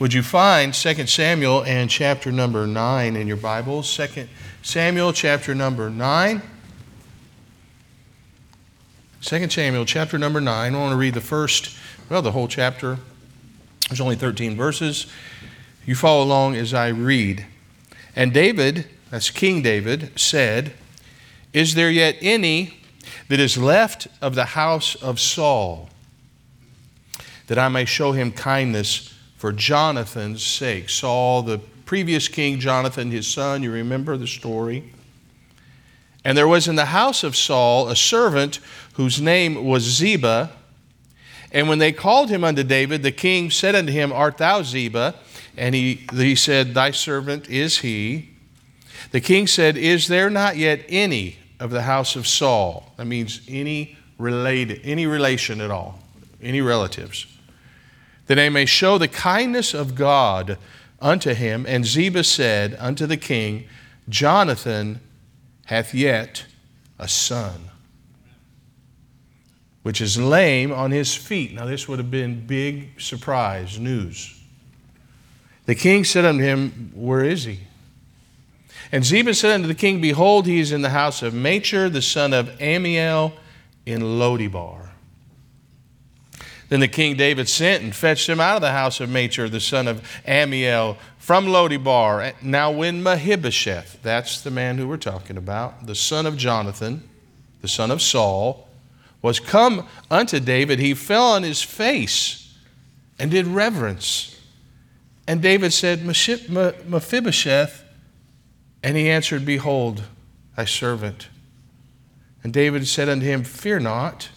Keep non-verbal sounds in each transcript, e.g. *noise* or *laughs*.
Would you find 2 Samuel and chapter number 9 in your Bibles? 2 Samuel chapter number 9. 2 Samuel chapter number 9. I want to read the first, well, the whole chapter. There's only 13 verses. You follow along as I read. And David, that's King David, said, Is there yet any that is left of the house of Saul, that I may show him kindness? For Jonathan's sake. Saul, the previous king, Jonathan, his son, you remember the story. And there was in the house of Saul a servant whose name was Ziba. And when they called him unto David, the king said unto him, Art thou Ziba? And he, he said, Thy servant is he. The king said, Is there not yet any of the house of Saul? That means any related, any relation at all, any relatives that I may show the kindness of God unto him. And Ziba said unto the king, Jonathan hath yet a son, which is lame on his feet. Now, this would have been big surprise news. The king said unto him, Where is he? And Ziba said unto the king, Behold, he is in the house of Machir, the son of Ammiel, in Lodibar. Then the king David sent and fetched him out of the house of Machir, the son of Ammiel, from Lodibar. Now, when Mephibosheth, that's the man who we're talking about, the son of Jonathan, the son of Saul, was come unto David, he fell on his face and did reverence. And David said, Mephibosheth, and he answered, Behold, thy servant. And David said unto him, Fear not.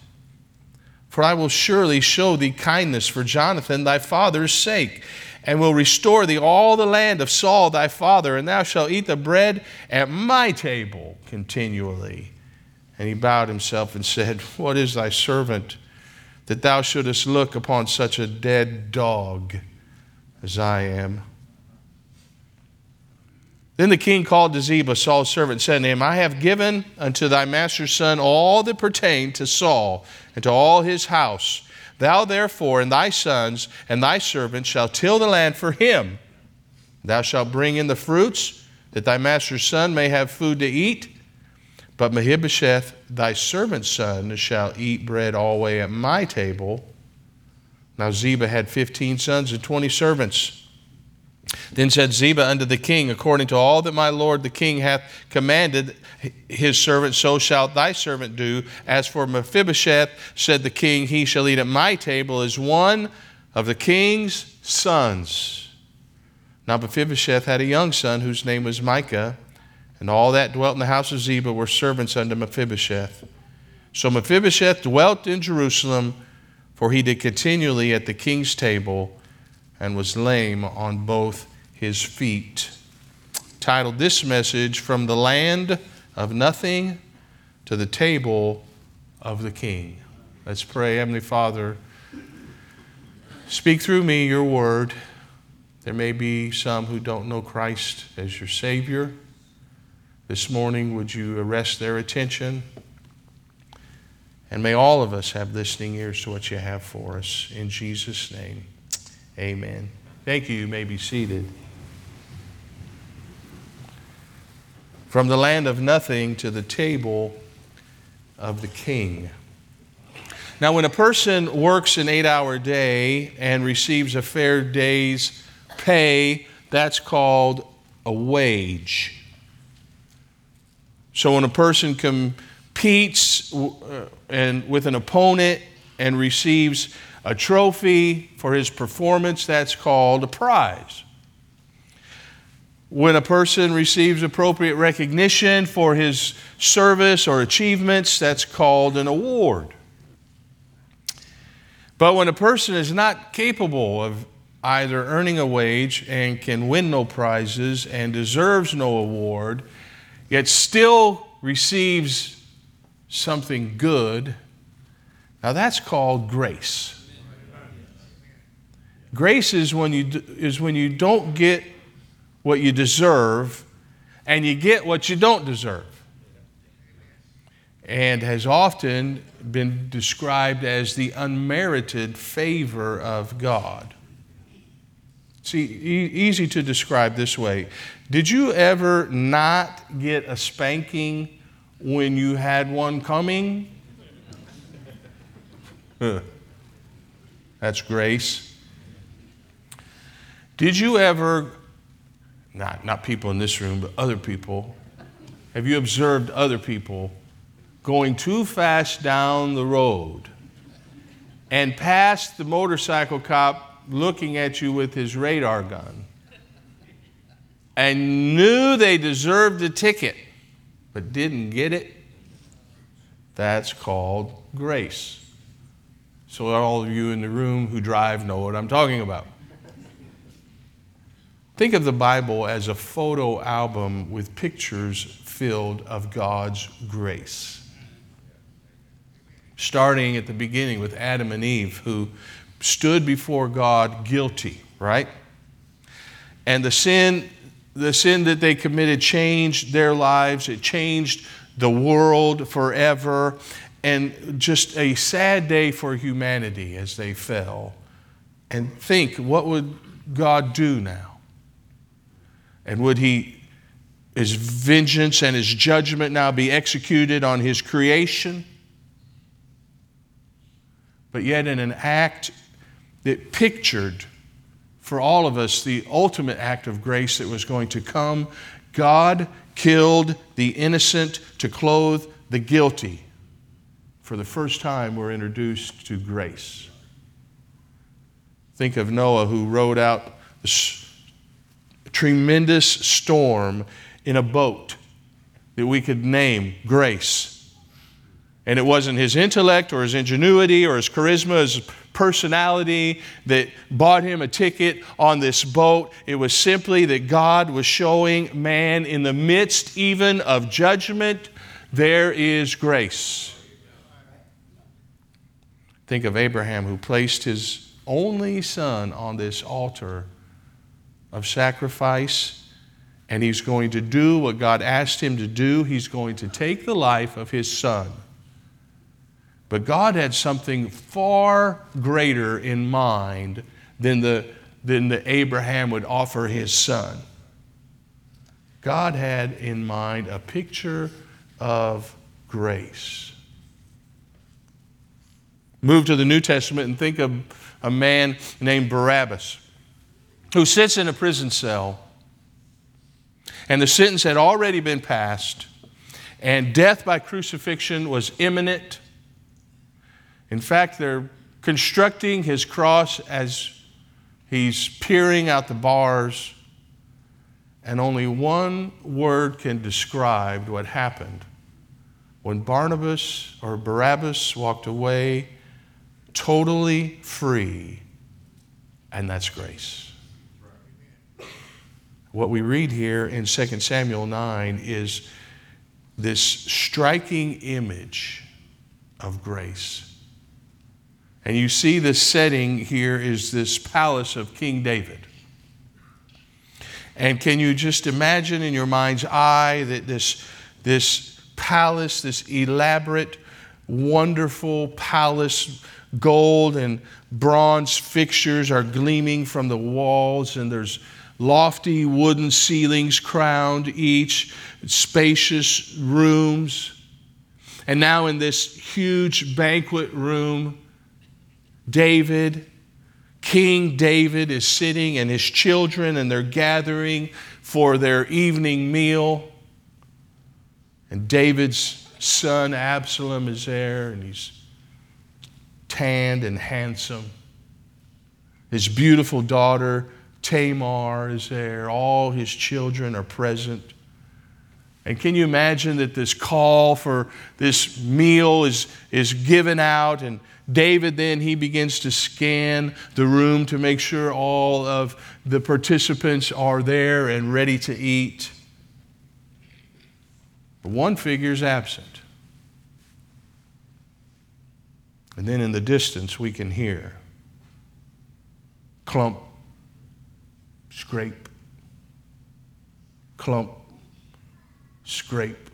For I will surely show thee kindness for Jonathan thy father's sake, and will restore thee all the land of Saul thy father, and thou shalt eat the bread at my table continually. And he bowed himself and said, *laughs* What is thy servant that thou shouldest look upon such a dead dog as I am? Then the king called to Ziba, Saul's servant, and said to him, I have given unto thy master's son all that pertained to Saul and to all his house. Thou therefore and thy sons and thy servants shall till the land for him. Thou shalt bring in the fruits, that thy master's son may have food to eat. But Mephibosheth, thy servant's son, shall eat bread always at my table. Now Ziba had fifteen sons and twenty servants. Then said Ziba unto the king, According to all that my lord the king hath commanded his servant, so shalt thy servant do. As for Mephibosheth, said the king, He shall eat at my table as one of the king's sons. Now Mephibosheth had a young son whose name was Micah, and all that dwelt in the house of Ziba were servants unto Mephibosheth. So Mephibosheth dwelt in Jerusalem, for he did continually at the king's table and was lame on both his feet. Titled this message, From the Land of Nothing to the Table of the King. Let's pray. Heavenly Father, speak through me your word. There may be some who don't know Christ as your Savior. This morning, would you arrest their attention? And may all of us have listening ears to what you have for us. In Jesus' name. Amen. Thank you. You may be seated. From the land of nothing to the table of the king. Now, when a person works an eight hour day and receives a fair day's pay, that's called a wage. So, when a person competes uh, and with an opponent and receives a trophy for his performance, that's called a prize. When a person receives appropriate recognition for his service or achievements, that's called an award. But when a person is not capable of either earning a wage and can win no prizes and deserves no award, yet still receives something good, now that's called grace. Grace is when you, is when you don't get what you deserve and you get what you don't deserve. And has often been described as the unmerited favor of God. See, e- easy to describe this way. Did you ever not get a spanking when you had one coming? *laughs* That's grace. Did you ever, not, not people in this room, but other people, have you observed other people going too fast down the road and past the motorcycle cop looking at you with his radar gun and knew they deserved a ticket but didn't get it? That's called grace. So, all of you in the room who drive know what I'm talking about. Think of the Bible as a photo album with pictures filled of God's grace. Starting at the beginning with Adam and Eve, who stood before God guilty, right? And the sin, the sin that they committed changed their lives, it changed the world forever and just a sad day for humanity as they fell. And think, what would God do now? And would He, His vengeance and His judgment now be executed on His creation? But yet, in an act that pictured for all of us the ultimate act of grace that was going to come, God killed the innocent to clothe the guilty for the first time, we're introduced to grace. Think of Noah who rode out a tremendous storm in a boat that we could name grace. And it wasn't his intellect or his ingenuity or his charisma, his personality that bought him a ticket on this boat. It was simply that God was showing man in the midst even of judgment, there is grace. Think of Abraham who placed his only son on this altar of sacrifice, and he's going to do what God asked him to do. He's going to take the life of his son. But God had something far greater in mind than the, than the Abraham would offer his son. God had in mind a picture of grace. Move to the New Testament and think of a man named Barabbas who sits in a prison cell, and the sentence had already been passed, and death by crucifixion was imminent. In fact, they're constructing his cross as he's peering out the bars, and only one word can describe what happened. When Barnabas or Barabbas walked away, totally free, and that's grace. What we read here in 2 Samuel 9 is this striking image of grace. And you see the setting here is this palace of King David. And can you just imagine in your mind's eye that this, this palace, this elaborate, wonderful palace, Gold and bronze fixtures are gleaming from the walls, and there's lofty wooden ceilings crowned each, spacious rooms. And now, in this huge banquet room, David, King David, is sitting, and his children, and they're gathering for their evening meal. And David's son Absalom is there, and he's tanned and handsome. His beautiful daughter, Tamar, is there. All his children are present. And can you imagine that this call for this meal is, is given out? And David then he begins to scan the room to make sure all of the participants are there and ready to eat. But one figure is absent. And then in the distance, we can hear clump, scrape, clump, scrape.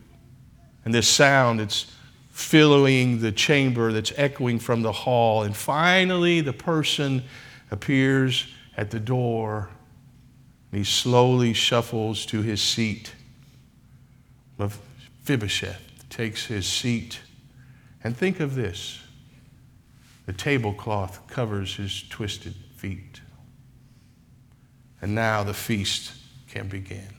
And this sound, it's filling the chamber that's echoing from the hall. And finally, the person appears at the door he slowly shuffles to his seat. Mephibosheth takes his seat. And think of this the tablecloth covers his twisted feet. And now the feast can begin.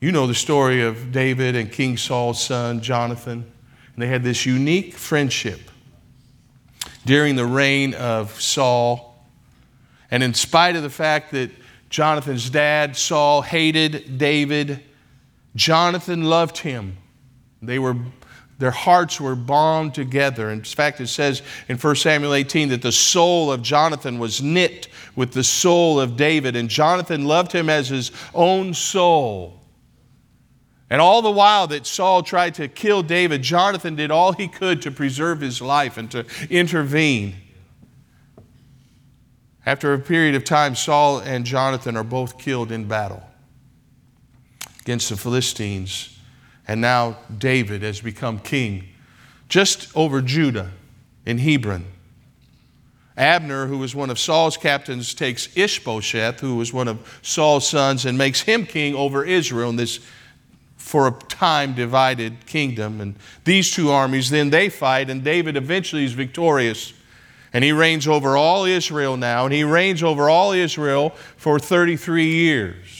You know the story of David and King Saul's son, Jonathan. And they had this unique friendship during the reign of Saul. And in spite of the fact that Jonathan's dad, Saul, hated David, Jonathan loved him. They were, their hearts were bound together. In fact, it says in 1 Samuel 18 that the soul of Jonathan was knit with the soul of David, and Jonathan loved him as his own soul. And all the while that Saul tried to kill David, Jonathan did all he could to preserve his life and to intervene. After a period of time, Saul and Jonathan are both killed in battle against the Philistines. And now David has become king just over Judah in Hebron. Abner, who was one of Saul's captains, takes Ishbosheth, who was one of Saul's sons, and makes him king over Israel in this for a time divided kingdom. And these two armies, then they fight, and David eventually is victorious. And he reigns over all Israel now, and he reigns over all Israel for 33 years.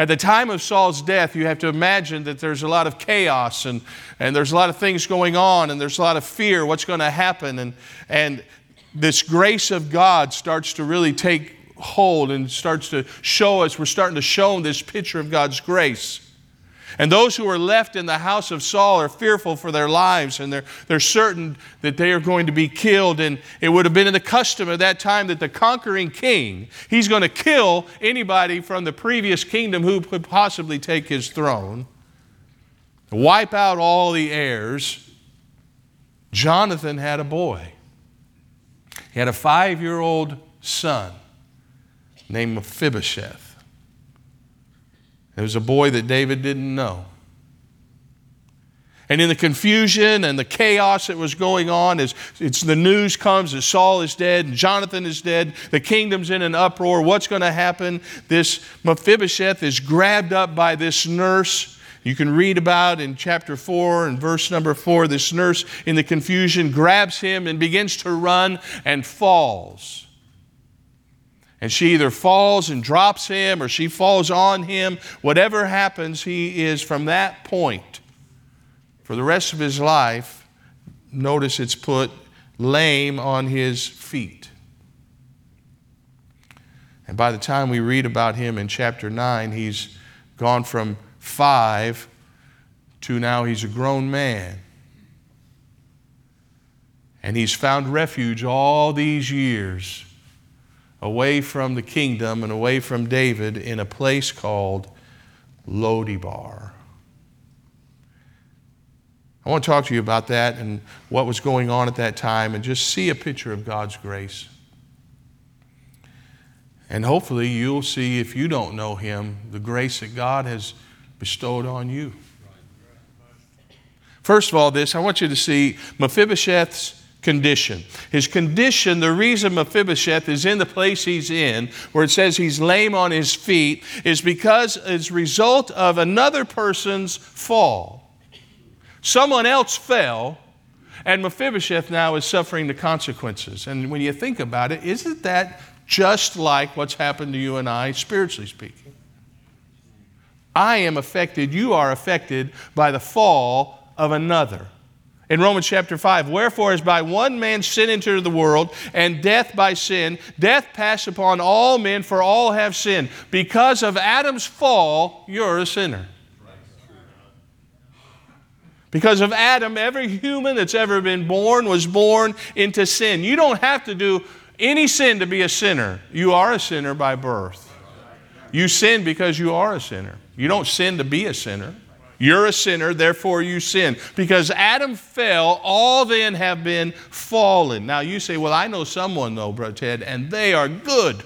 At the time of Saul's death, you have to imagine that there's a lot of chaos and, and there's a lot of things going on and there's a lot of fear what's going to happen. And, and this grace of God starts to really take hold and starts to show us, we're starting to show this picture of God's grace. And those who are left in the house of Saul are fearful for their lives and they're, they're certain that they are going to be killed. And it would have been in the custom of that time that the conquering king, he's going to kill anybody from the previous kingdom who could possibly take his throne, wipe out all the heirs. Jonathan had a boy. He had a five year old son named Mephibosheth. It was a boy that David didn't know. And in the confusion and the chaos that was going on, as it's, the news comes that Saul is dead and Jonathan is dead, the kingdom's in an uproar. What's going to happen? This Mephibosheth is grabbed up by this nurse. You can read about in chapter 4 and verse number 4. This nurse, in the confusion, grabs him and begins to run and falls. And she either falls and drops him or she falls on him. Whatever happens, he is from that point for the rest of his life. Notice it's put lame on his feet. And by the time we read about him in chapter 9, he's gone from five to now he's a grown man. And he's found refuge all these years away from the kingdom and away from David in a place called Lodibar. I want to talk to you about that and what was going on at that time and just see a picture of God's grace. And hopefully you'll see, if you don't know Him, the grace that God has bestowed on you. First of all, this, I want you to see Mephibosheth's condition. His condition, the reason Mephibosheth is in the place he's in, where it says he's lame on his feet, is because as a result of another person's fall. Someone else fell, and Mephibosheth now is suffering the consequences. And when you think about it, isn't that just like what's happened to you and I, spiritually speaking? I am affected, you are affected by the fall of another in Romans chapter 5. Wherefore, as by one man sin entered the world, and death by sin, death passed upon all men, for all have sinned. Because of Adam's fall, you're a sinner. Because of Adam, every human that's ever been born was born into sin. You don't have to do any sin to be a sinner. You are a sinner by birth. You sin because you are a sinner. You don't sin to be a sinner. You're a sinner, therefore you sin. Because Adam fell, all then have been fallen. Now you say, Well, I know someone though, Brother Ted, and they are good.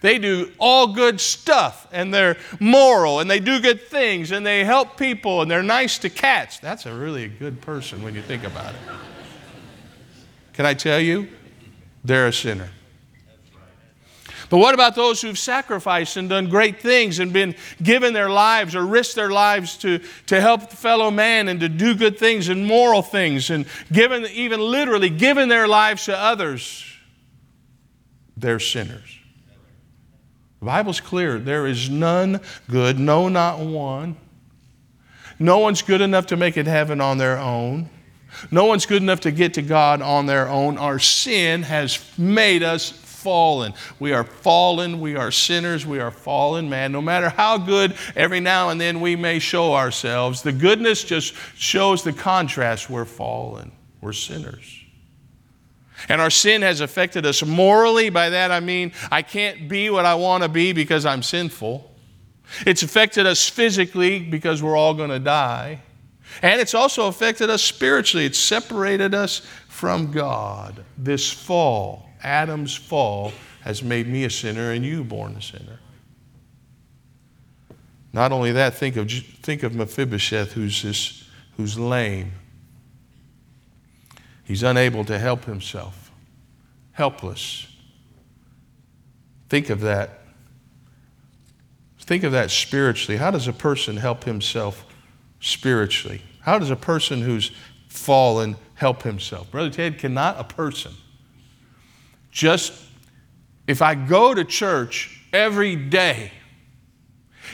They do all good stuff and they're moral and they do good things and they help people and they're nice to cats. That's a really a good person when you think about it. Can I tell you? They're a sinner. But what about those who've sacrificed and done great things and been given their lives or risked their lives to, to help fellow man and to do good things and moral things and given, even literally given their lives to others? They're sinners. The Bible's clear. There is none good, no, not one. No one's good enough to make it heaven on their own. No one's good enough to get to God on their own. Our sin has made us fallen. We are fallen. We are sinners. We are fallen, man. No matter how good every now and then we may show ourselves, the goodness just shows the contrast. We're fallen. We're sinners. And our sin has affected us morally. By that I mean I can't be what I want to be because I'm sinful. It's affected us physically because we're all going to die. And it's also affected us spiritually. It's separated us from God. This fall, Adam's fall, has made me a sinner and you born a sinner. Not only that, think of, think of Mephibosheth, who's, this, who's lame. He's unable to help himself, helpless. Think of that. Think of that spiritually. How does a person help himself spiritually? How does a person who's fallen help himself? Brother Ted, cannot a person just, if I go to church every day,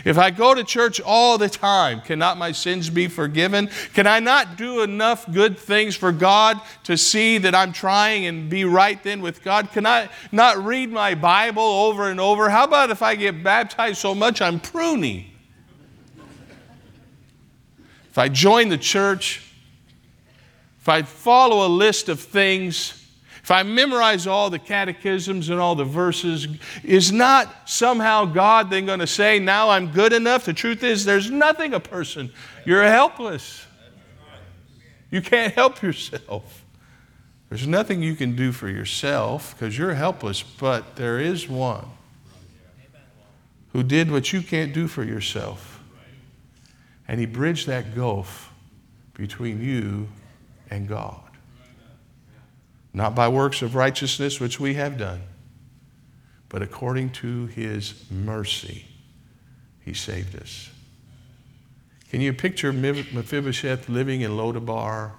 if I go to church all the time, cannot my sins be forgiven? Can I not do enough good things for God to see that I'm trying and be right then with God? Can I not read my Bible over and over? How about if I get baptized so much I'm pruny? If I join the church, if I follow a list of things, if I memorize all the catechisms and all the verses, is not somehow God then going to say, now I'm good enough? The truth is, there's nothing a person. You're helpless. You can't help yourself. There's nothing you can do for yourself because you're helpless, but there is one who did what you can't do for yourself. And he bridged that gulf between you and God not by works of righteousness which we have done, but according to his mercy, he saved us. Can you picture Mephibosheth living in Lodabar,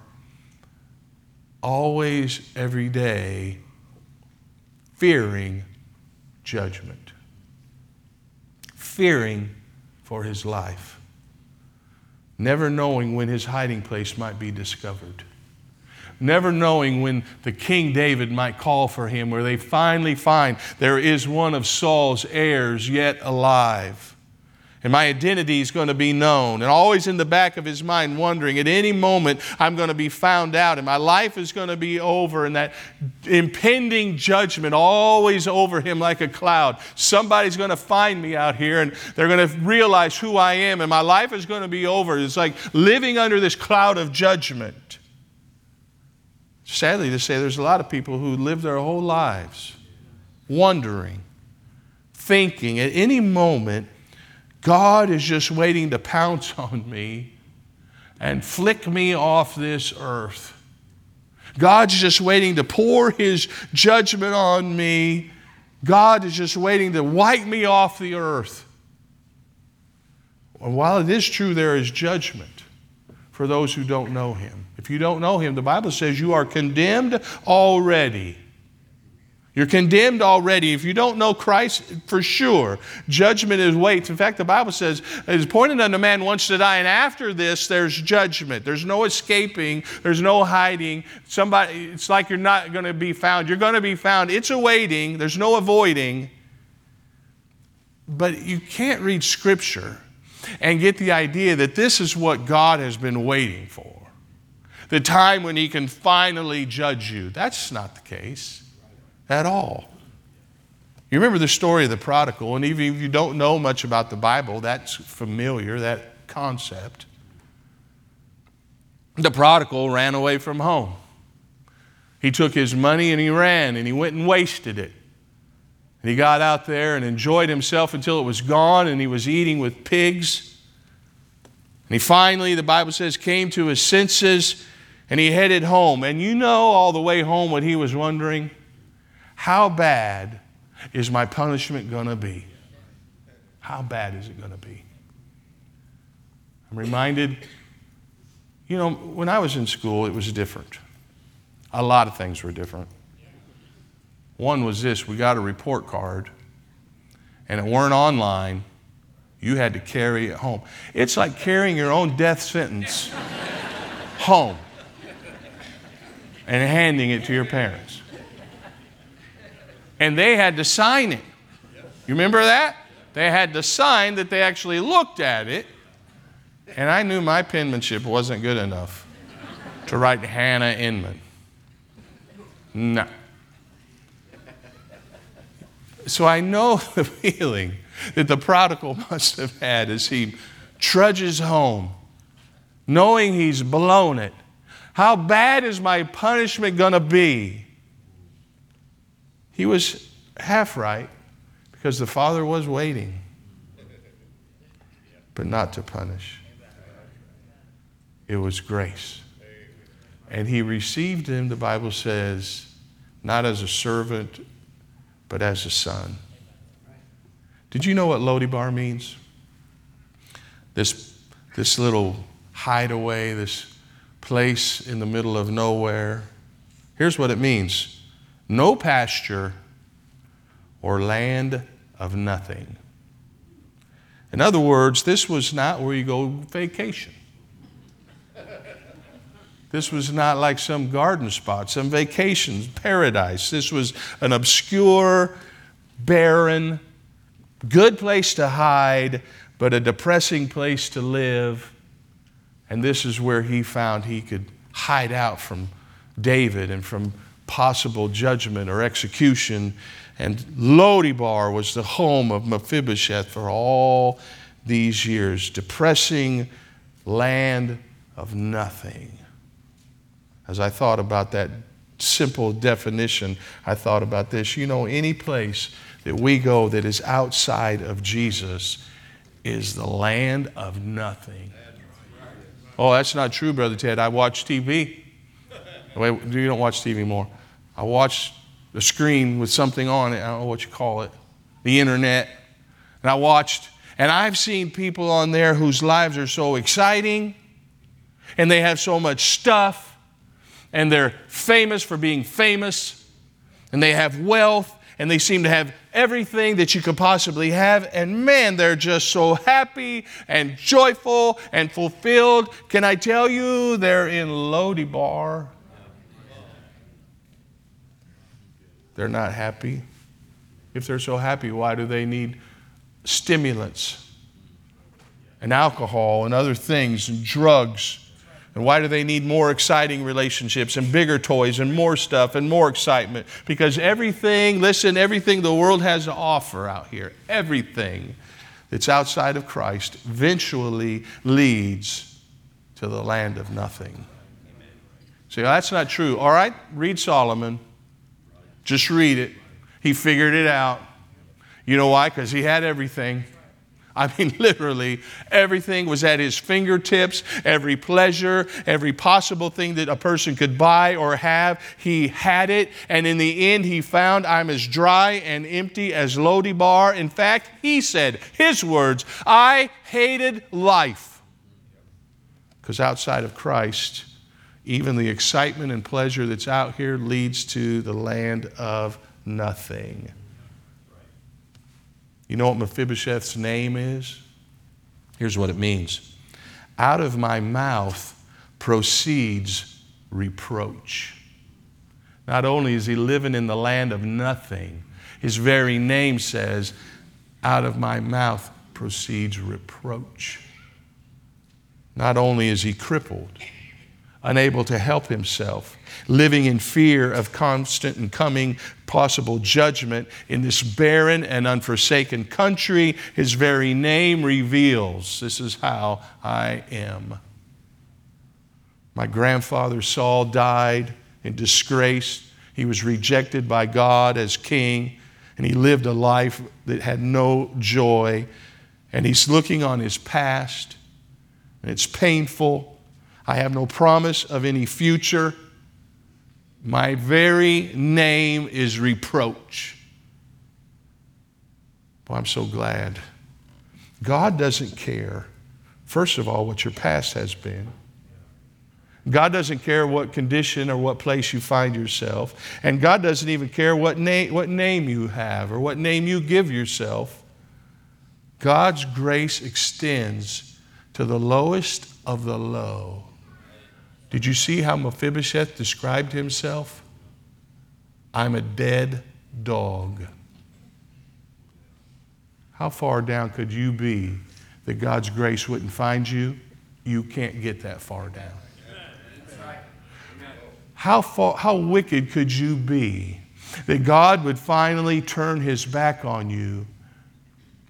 always, every day, fearing judgment, fearing for his life, never knowing when his hiding place might be discovered? Never knowing when the King David might call for him, where they finally find there is one of Saul's heirs yet alive. And my identity is going to be known. And always in the back of his mind, wondering at any moment I'm going to be found out and my life is going to be over. And that impending judgment always over him like a cloud. Somebody's going to find me out here and they're going to realize who I am and my life is going to be over. It's like living under this cloud of judgment sadly to say, there's a lot of people who live their whole lives wondering, thinking at any moment, God is just waiting to pounce *laughs* on me and flick me off this earth. God's just waiting to pour his judgment on me. God is just waiting to wipe me off the earth. And while it is true there is judgment for those who don't know him, if you don't know him, the Bible says you are condemned already. You're condemned already. If you don't know Christ, for sure, judgment is waits. In fact, the Bible says it is appointed unto man once to die, and after this, there's judgment. There's no escaping. There's no hiding. Somebody, it's like you're not going to be found. You're going to be found. It's awaiting. There's no avoiding. But you can't read Scripture and get the idea that this is what God has been waiting for the time when he can finally judge you. That's not the case at all. You remember the story of the prodigal, and even if you don't know much about the Bible, that's familiar, that concept. The prodigal ran away from home. He took his money and he ran and he went and wasted it. And he got out there and enjoyed himself until it was gone and he was eating with pigs. And he finally, the Bible says, came to his senses and he headed home. And you know all the way home what he was wondering? How bad is my punishment going to be? How bad is it going to be? I'm reminded, you know, when I was in school, it was different. A lot of things were different. One was this we got a report card, and it weren't online. You had to carry it home. It's like carrying your own death sentence *laughs* home and handing it to your parents. And they had to sign it. You remember that? They had to sign that they actually looked at it. And I knew my penmanship wasn't good enough to write Hannah Inman. No. So I know *laughs* the feeling that the prodigal *laughs* must have had as he trudges home, knowing he's blown it. How bad is my punishment going to be? He was half right because the Father was waiting, but not to punish. It was grace. And he received him, the Bible says, not as a servant, but as a son. Did you know what Lodibar means? This, this little hideaway, this place in the middle of nowhere. Here's what it means no pasture or land of nothing. In other words, this was not where you go vacation. This was not like some garden spot, some vacation paradise. This was an obscure, barren, good place to hide, but a depressing place to live. And this is where he found he could hide out from David and from possible judgment or execution. And Lodibar was the home of Mephibosheth for all these years. Depressing land of nothing. As I thought about that simple definition, I thought about this. You know, any place that we go that is outside of Jesus is the land of nothing. Oh, that's not true, Brother Ted. I watch TV. Wait, you don't watch TV more. I watch the screen with something on it. I don't know what you call it, the internet. And I watched, and I've seen people on there whose lives are so exciting and they have so much stuff and they're famous for being famous and they have wealth and they seem to have everything that you could possibly have. And man, they're just so happy and joyful and fulfilled. Can I tell you, they're in Lodibar They're not happy. If they're so happy, why do they need stimulants and alcohol and other things and drugs? And why do they need more exciting relationships and bigger toys and more stuff and more excitement? Because everything, listen, everything the world has to offer out here, everything that's outside of Christ eventually leads to the land of nothing. See, that's not true. All right, read Solomon. Just read it. He figured it out. You know why? Because he had everything. I mean, *laughs* literally, everything was at his fingertips. Every pleasure, every possible thing that a person could buy or have, he had it. And in the end, he found, I'm as dry and empty as Lodibar. In fact, he said, his words, I hated life. Because outside of Christ, even the excitement and pleasure that's out here leads to the land of nothing. You know what Mephibosheth's name is? Here's what it means Out of my mouth proceeds reproach. Not only is he living in the land of nothing, his very name says, Out of my mouth proceeds reproach. Not only is he crippled, unable to help himself, living in fear of constant and coming possible judgment in this barren and unforsaken country. His very name reveals this is how I am. My grandfather Saul died in disgrace. He was rejected by God as king, and he lived a life that had no joy. And he's looking on his past, and it's painful I have no promise of any future. My very name is reproach. Well, I'm so glad. God doesn't care, first of all, what your past has been. God doesn't care what condition or what place you find yourself. And God doesn't even care what, na- what name you have or what name you give yourself. God's grace extends to the lowest of the low. Did you see how Mephibosheth described himself? I'm a dead dog. How far down could you be that God's grace wouldn't find you? You can't get that far down. How, far, how wicked could you be that God would finally turn his back on you?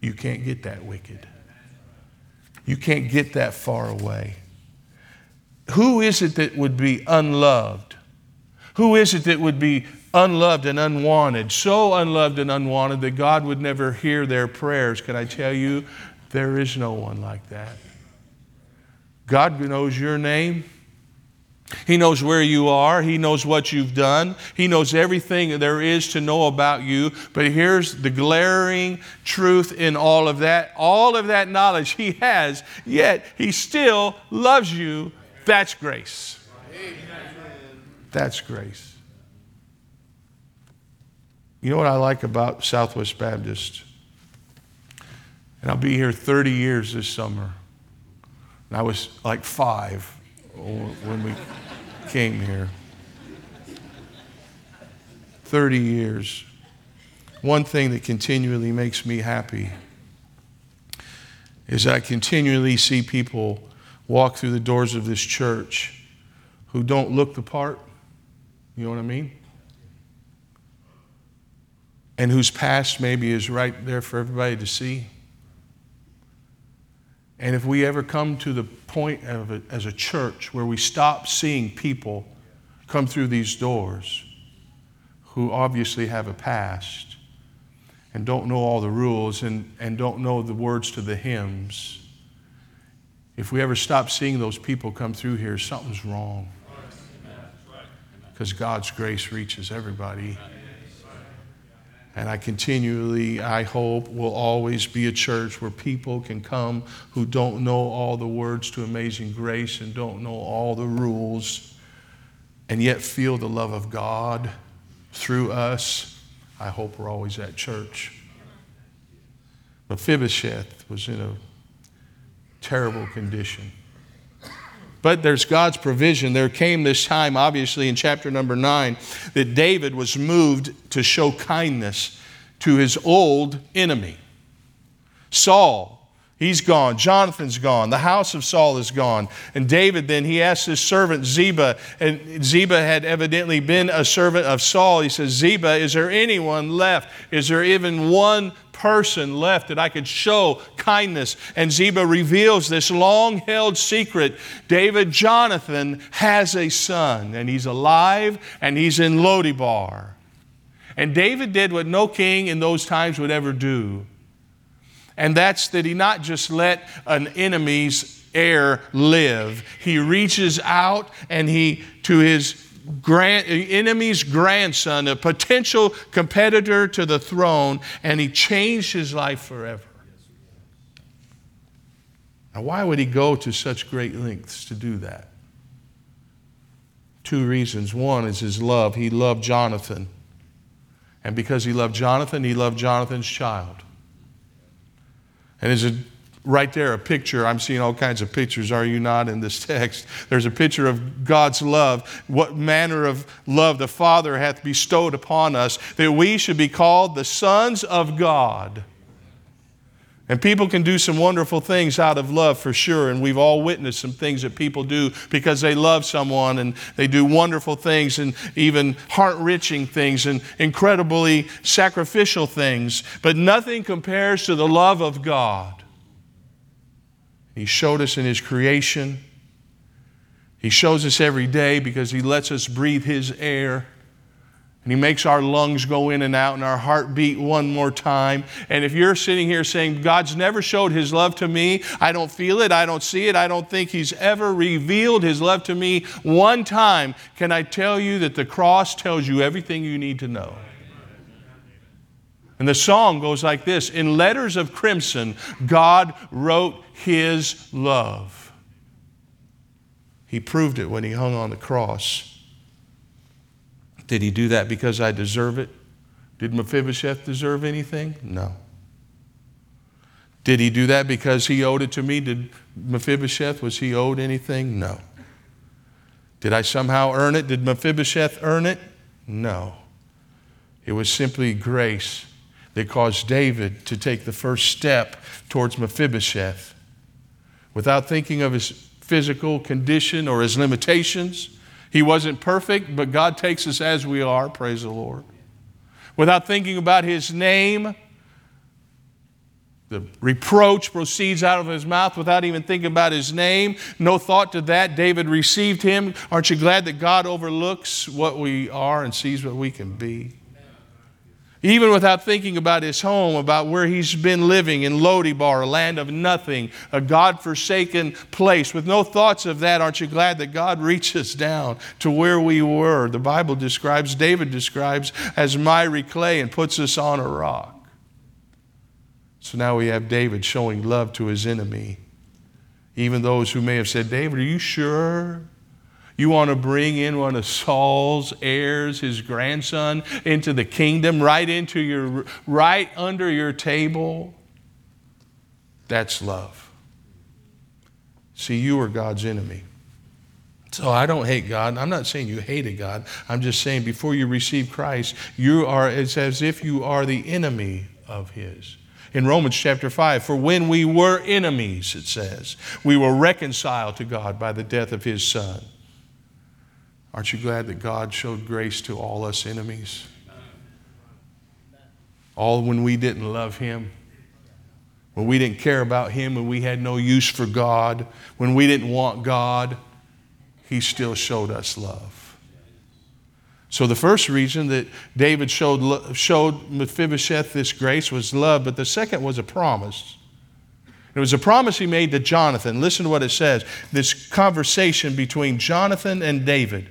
You can't get that wicked. You can't get that far away. Who is it that would be unloved? Who is it that would be unloved and unwanted? So unloved and unwanted that God would never hear their prayers. Can I tell you, there is no one like that. God knows your name. He knows where you are. He knows what you've done. He knows everything there is to know about you. But here's the glaring truth in all of that all of that knowledge He has, yet He still loves you. That's grace. That's grace. You know what I like about Southwest Baptist? And I'll be here 30 years this summer. And I was like five when we came here. 30 years. One thing that continually makes me happy is I continually see people walk through the doors of this church who don't look the part. You know what I mean? And whose past maybe is right there for everybody to see. And if we ever come to the point of it as a church where we stop seeing people come through these doors who obviously have a past and don't know all the rules and, and don't know the words to the hymns, if we ever stop seeing those people come through here, something's wrong. Because God's grace reaches everybody. And I continually, I hope, will always be a church where people can come who don't know all the words to amazing grace and don't know all the rules and yet feel the love of God through us. I hope we're always at church. Mephibosheth was in a terrible condition. But there's God's provision. There came this time, obviously, in chapter number nine, that David was moved to show kindness to his old enemy. Saul, he's gone. Jonathan's gone. The house of Saul is gone. And David then, he asked his servant Ziba, and Ziba had evidently been a servant of Saul. He says, Ziba, is there anyone left? Is there even one person left that I could show kindness. And Ziba reveals this long held secret. David Jonathan has a son, and he's alive, and he's in Lodibar. And David did what no king in those times would ever do. And that's that he not just let an enemy's heir live, he reaches out and he, to his grand, enemy's grandson, a potential competitor to the throne, and he changed his life forever. Now, why would he go to such great lengths to do that? Two reasons. One is his love. He loved Jonathan. And because he loved Jonathan, he loved Jonathan's child. And as a right there a picture. I'm seeing all kinds of pictures, are you not, in this *laughs* text? There's a picture of God's love, what manner of love the Father hath bestowed upon us, that we should be called the sons of God. And people can do some wonderful things out of love for sure. And we've all witnessed some things that people do because they love someone and they do wonderful things and even heart wrenching things and incredibly sacrificial things. But nothing compares to the love of God. He showed us in His creation. He shows us every day because He lets us breathe His air. And He makes our lungs go in and out and our heart beat one more time. And if you're sitting here saying, God's never showed His love to me, I don't feel it, I don't see it, I don't think He's ever revealed His love to me one time, can I tell you that the cross tells you everything you need to know? And the song goes like this In letters of crimson, God wrote his love. He proved it when he hung on the cross. Did he do that because I deserve it? Did Mephibosheth deserve anything? No. Did he do that because he owed it to me? Did Mephibosheth, was he owed anything? No. Did I somehow earn it? Did Mephibosheth earn it? No. It was simply grace that caused David to take the first step towards Mephibosheth. Without thinking of his physical condition or his limitations, he wasn't perfect, but God takes us as we are, praise the Lord. Without thinking about his name, the reproach proceeds out of his mouth without even thinking about his name. No thought to that. David received him. Aren't you glad that God overlooks what we are and sees what we can be? Even without thinking about his home, about where he's been living in Lodebar, a land of nothing, a God forsaken place, with no thoughts of that, aren't you glad that God reaches down to where we were? The Bible describes, David describes as miry clay and puts us on a rock. So now we have David showing love to his enemy. Even those who may have said, David, are you sure? You want to bring in one of Saul's heirs, his grandson, into the kingdom, right into your, right under your table? That's love. See, you are God's enemy. So I don't hate God. I'm not saying you hated God. I'm just saying before you receive Christ, you are, it's as if you are the enemy of His in Romans chapter 5. For when we were enemies, it says, we were reconciled to God by the death of his Son. Aren't you glad that God showed grace to all us enemies? All when we didn't love him, when we didn't care about him, when we had no use for God, when we didn't want God, he still showed us love. So, the first reason that David showed, showed Mephibosheth this grace was love, but the second was a promise. It was a promise he made to Jonathan. Listen to what it says this conversation between Jonathan and David.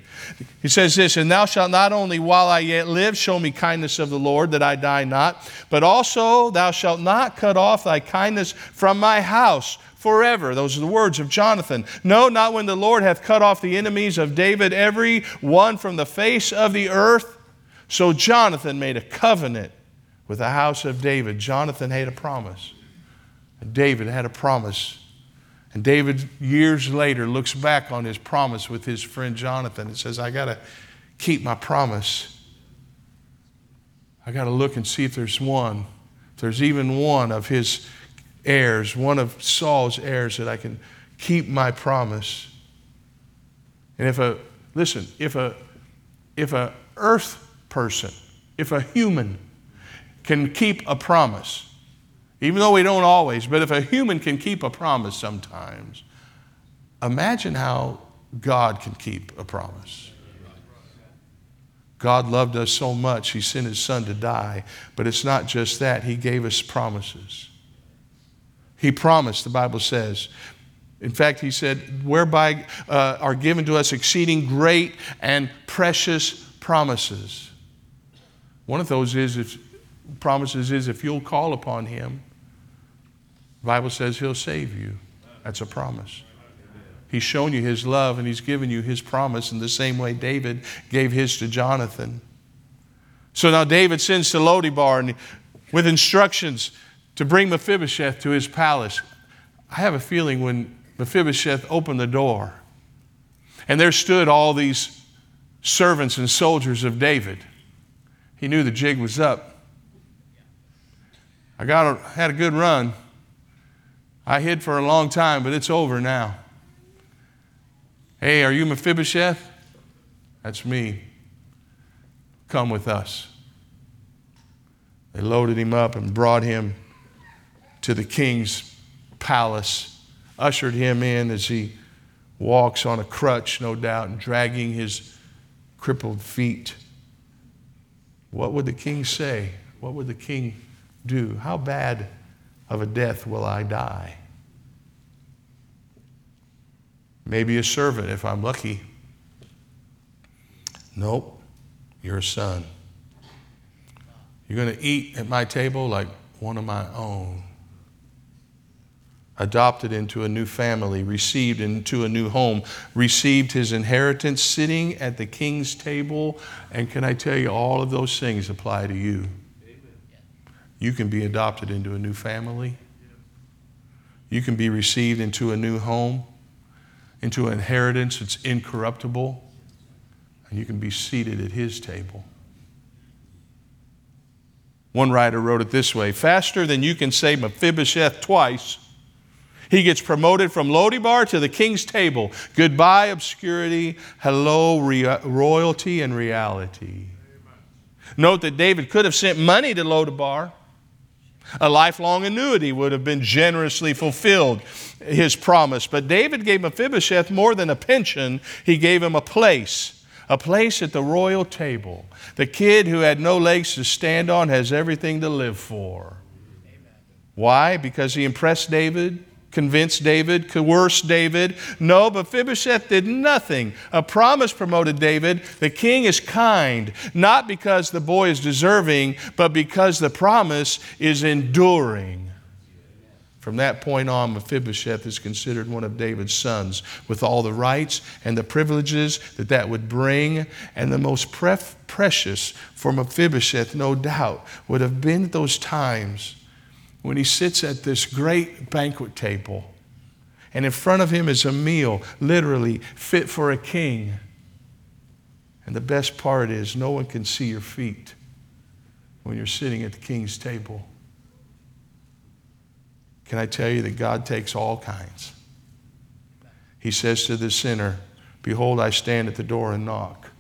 He says this, and thou shalt not only while I yet live show me kindness of the Lord that I die not, but also thou shalt not cut off thy kindness from my house forever. Those are the words of Jonathan. No, not when the Lord hath cut off the enemies of David, every one from the face of the earth. So Jonathan made a covenant with the house of David. Jonathan made a promise. David had a promise. And David, years later, looks back on his promise with his friend Jonathan and says, I got to keep my promise. I got to look and see if there's one, if there's even one of his heirs, one of Saul's heirs, that I can keep my promise. And if a, listen, if a, if a earth person, if a human can keep a promise, even though we don't always, but if a human can keep a promise sometimes, imagine how God can keep a promise. God loved us so much, He sent His Son to die. But it's not just that, He gave us promises. He promised, the Bible says. In fact, he said, whereby uh, are given to us exceeding great and precious promises. One of those is if promises is if you'll call upon him, the Bible says he'll save you. That's a promise. He's shown you his love and he's given you his promise in the same way David gave his to Jonathan. So now David sends to Lodebar with instructions to bring Mephibosheth to his palace. I have a feeling when Mephibosheth opened the door, and there stood all these servants and soldiers of David, he knew the jig was up. I got a, had a good run. I hid for a long time, but it's over now. Hey, are you Mephibosheth? That's me. Come with us. They loaded him up and brought him to the king's palace, ushered him in as he walks on a crutch, no doubt, and dragging his crippled feet. What would the king say? What would the king do? How bad of a death will I die? Maybe a servant if I'm lucky. Nope, you're a son. You're going to eat at my table like one of my own. Adopted into a new family, received into a new home, received his inheritance, sitting at the king's table. And can I tell you, all of those things apply to you. You can be adopted into a new family. You can be received into a new home, into an inheritance that's incorruptible, and you can be seated at his table. One writer wrote it this way Faster than you can say Mephibosheth twice, he gets promoted from Lodebar to the king's table. Goodbye, obscurity. Hello, royalty and reality. Note that David could have sent money to Lodebar. A lifelong annuity would have been generously fulfilled, his promise. But David gave Mephibosheth more than a pension, he gave him a place a place at the royal table. The kid who had no legs to stand on has everything to live for. Why? Because he impressed David, convinced David, coerced David. No, Mephibosheth did nothing. A promise promoted David. The king is kind, not because the boy is deserving, but because the promise is enduring. From that point on, Mephibosheth is considered one of David's sons with all the rights and the privileges that that would bring. And the most pref- precious for Mephibosheth, no doubt, would have been those times when he sits at this great banquet table and in front of him is a meal, literally fit for a king. And the best part is, no one can see your feet when you're sitting at the king's table. Can I tell you that God takes all kinds? He says to the sinner, Behold, I stand at the door and knock.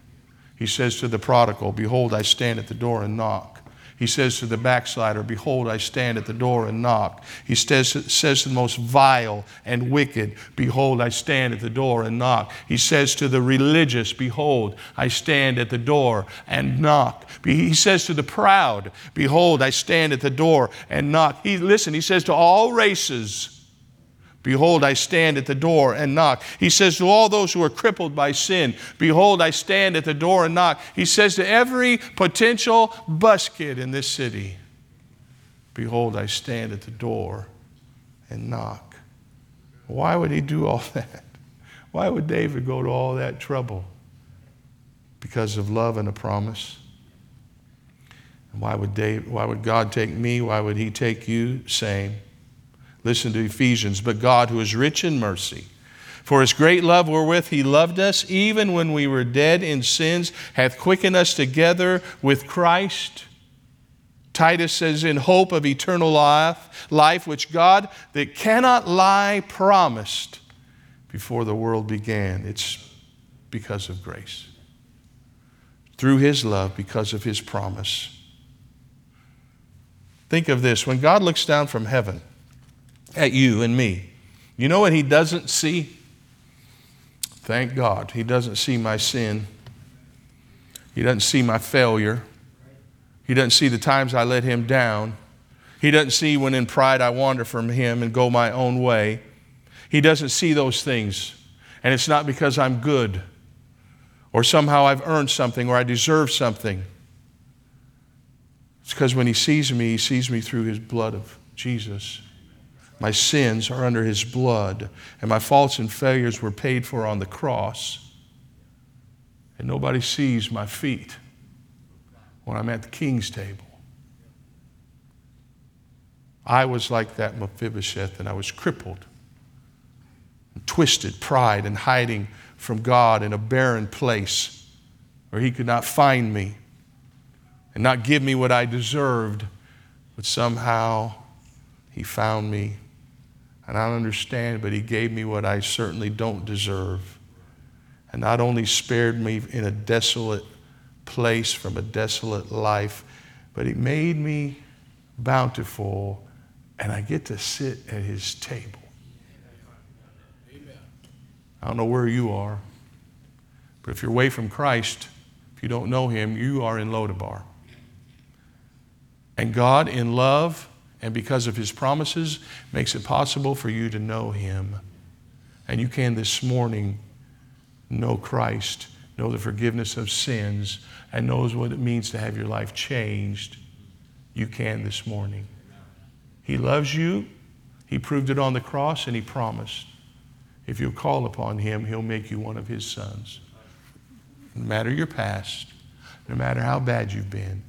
He says to the prodigal, Behold, I stand at the door and knock. He says to the backslider, Behold, I stand at the door and knock. He says, says to the most vile and wicked, Behold, I stand at the door and knock. He says to the religious, Behold, I stand at the door and knock. He says to the proud, Behold, I stand at the door and knock. He, listen, he says to all races, Behold, I stand at the door and knock. He says to all those who are crippled by sin, Behold, I stand at the door and knock. He says to every potential bus kid in this city, Behold, I stand at the door and knock. Why would he do all *laughs* that? Why would David go to all that trouble? Because of love and a promise. And why would, Dave, why would God take me? Why would he take you? Same. Listen to Ephesians. But God, who is rich in mercy, for his great love wherewith he loved us, even when we were dead in sins, hath quickened us together with Christ. Titus says, in hope of eternal life, life which God that cannot lie promised before the world began. It's because of grace. Through his love, because of his promise. Think of this when God looks down from heaven, at you and me. You know what he doesn't see? Thank God. He doesn't see my sin. He doesn't see my failure. He doesn't see the times I let him down. He doesn't see when in pride I wander from him and go my own way. He doesn't see those things. And it's not because I'm good or somehow I've earned something or I deserve something. It's because when he sees me, he sees me through his blood of Jesus. My sins are under his blood, and my faults and failures were paid for on the cross. And nobody sees my feet when I'm at the king's table. I was like that Mephibosheth, and I was crippled, and twisted, pride, and hiding from God in a barren place where He could not find me and not give me what I deserved, but somehow He found me and I don't understand, but He gave me what I certainly don't deserve. And not only spared me in a desolate place from a desolate life, but He made me bountiful, and I get to sit at His table. Amen. I don't know where you are, but if you're away from Christ, if you don't know Him, you are in Lodebar. And God, in love, and because of his promises, makes it possible for you to know him. And you can this morning know Christ, know the forgiveness of sins, and knows what it means to have your life changed. you can this morning. He loves you. He proved it on the cross, and He promised if you'll call upon Him, He'll make you one of His sons. No matter your past, no matter how bad you've been,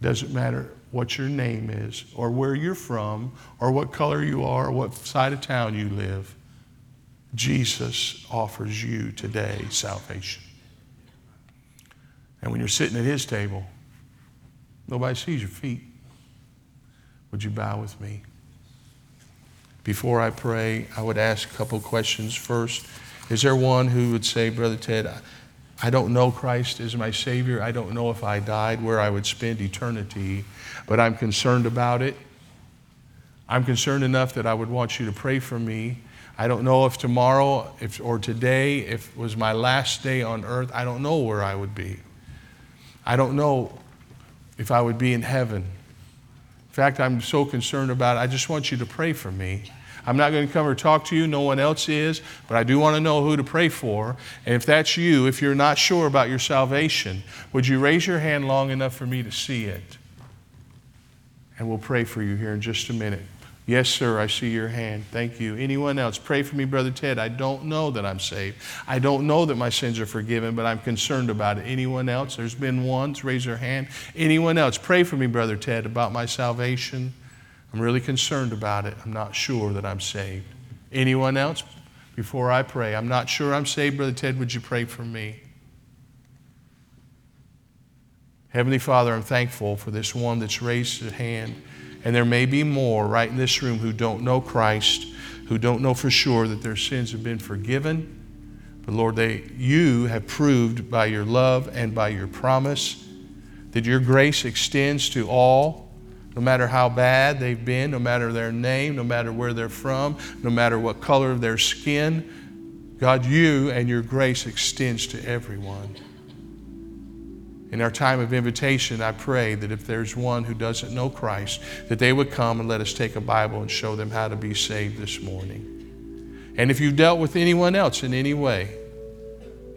doesn't matter what your name is, or where you're from, or what color you are, or what side of town you live, Jesus offers you today salvation. And when you're sitting at His table, nobody sees your feet. Would you bow with me? Before I pray, I would ask a couple questions. First, is there one who would say, Brother Ted, I don't know Christ as my Savior. I don't know if I died where I would spend eternity, but I'm concerned about it. I'm concerned enough that I would want you to pray for me. I don't know if tomorrow if, or today, if was my last day on earth, I don't know where I would be. I don't know if I would be in heaven. In fact, I'm so concerned about it. I just want you to pray for me. I'm not going to come or talk to you, no one else is, but I do want to know who to pray for. And if that's you, if you're not sure about your salvation, would you raise your hand long enough for me to see it? And we'll pray for you here in just a minute. Yes, sir, I see your hand. Thank you. Anyone else? Pray for me, Brother Ted. I don't know that I'm saved. I don't know that my sins are forgiven, but I'm concerned about it. Anyone else? There's been ones. Raise your hand. Anyone else? Pray for me, Brother Ted, about my salvation. I'm really concerned about it. I'm not sure that I'm saved. Anyone else? Before I pray, I'm not sure I'm saved. Brother Ted, would you pray for me? Heavenly Father, I'm thankful for this one that's raised his hand. And there may be more right in this room who don't know Christ, who don't know for sure that their sins have been forgiven. But Lord, they, you have proved by your love and by your promise that your grace extends to all no matter how bad they've been, no matter their name, no matter where they're from, no matter what color of their skin, God, you and your grace extends to everyone. In our time of invitation, I pray that if there's one who doesn't know Christ, that they would come and let us take a Bible and show them how to be saved this morning. And if you've dealt with anyone else in any way,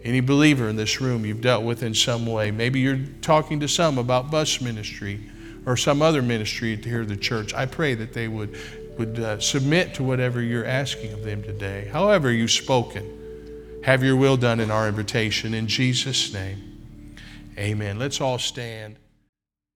any believer in this room you've dealt with in some way, maybe you're talking to some about bus ministry or some other ministry here at the church, I pray that they would, would uh, submit to whatever you're asking of them today. However, you've spoken, have your will done in our invitation. In Jesus' name, amen. Let's all stand.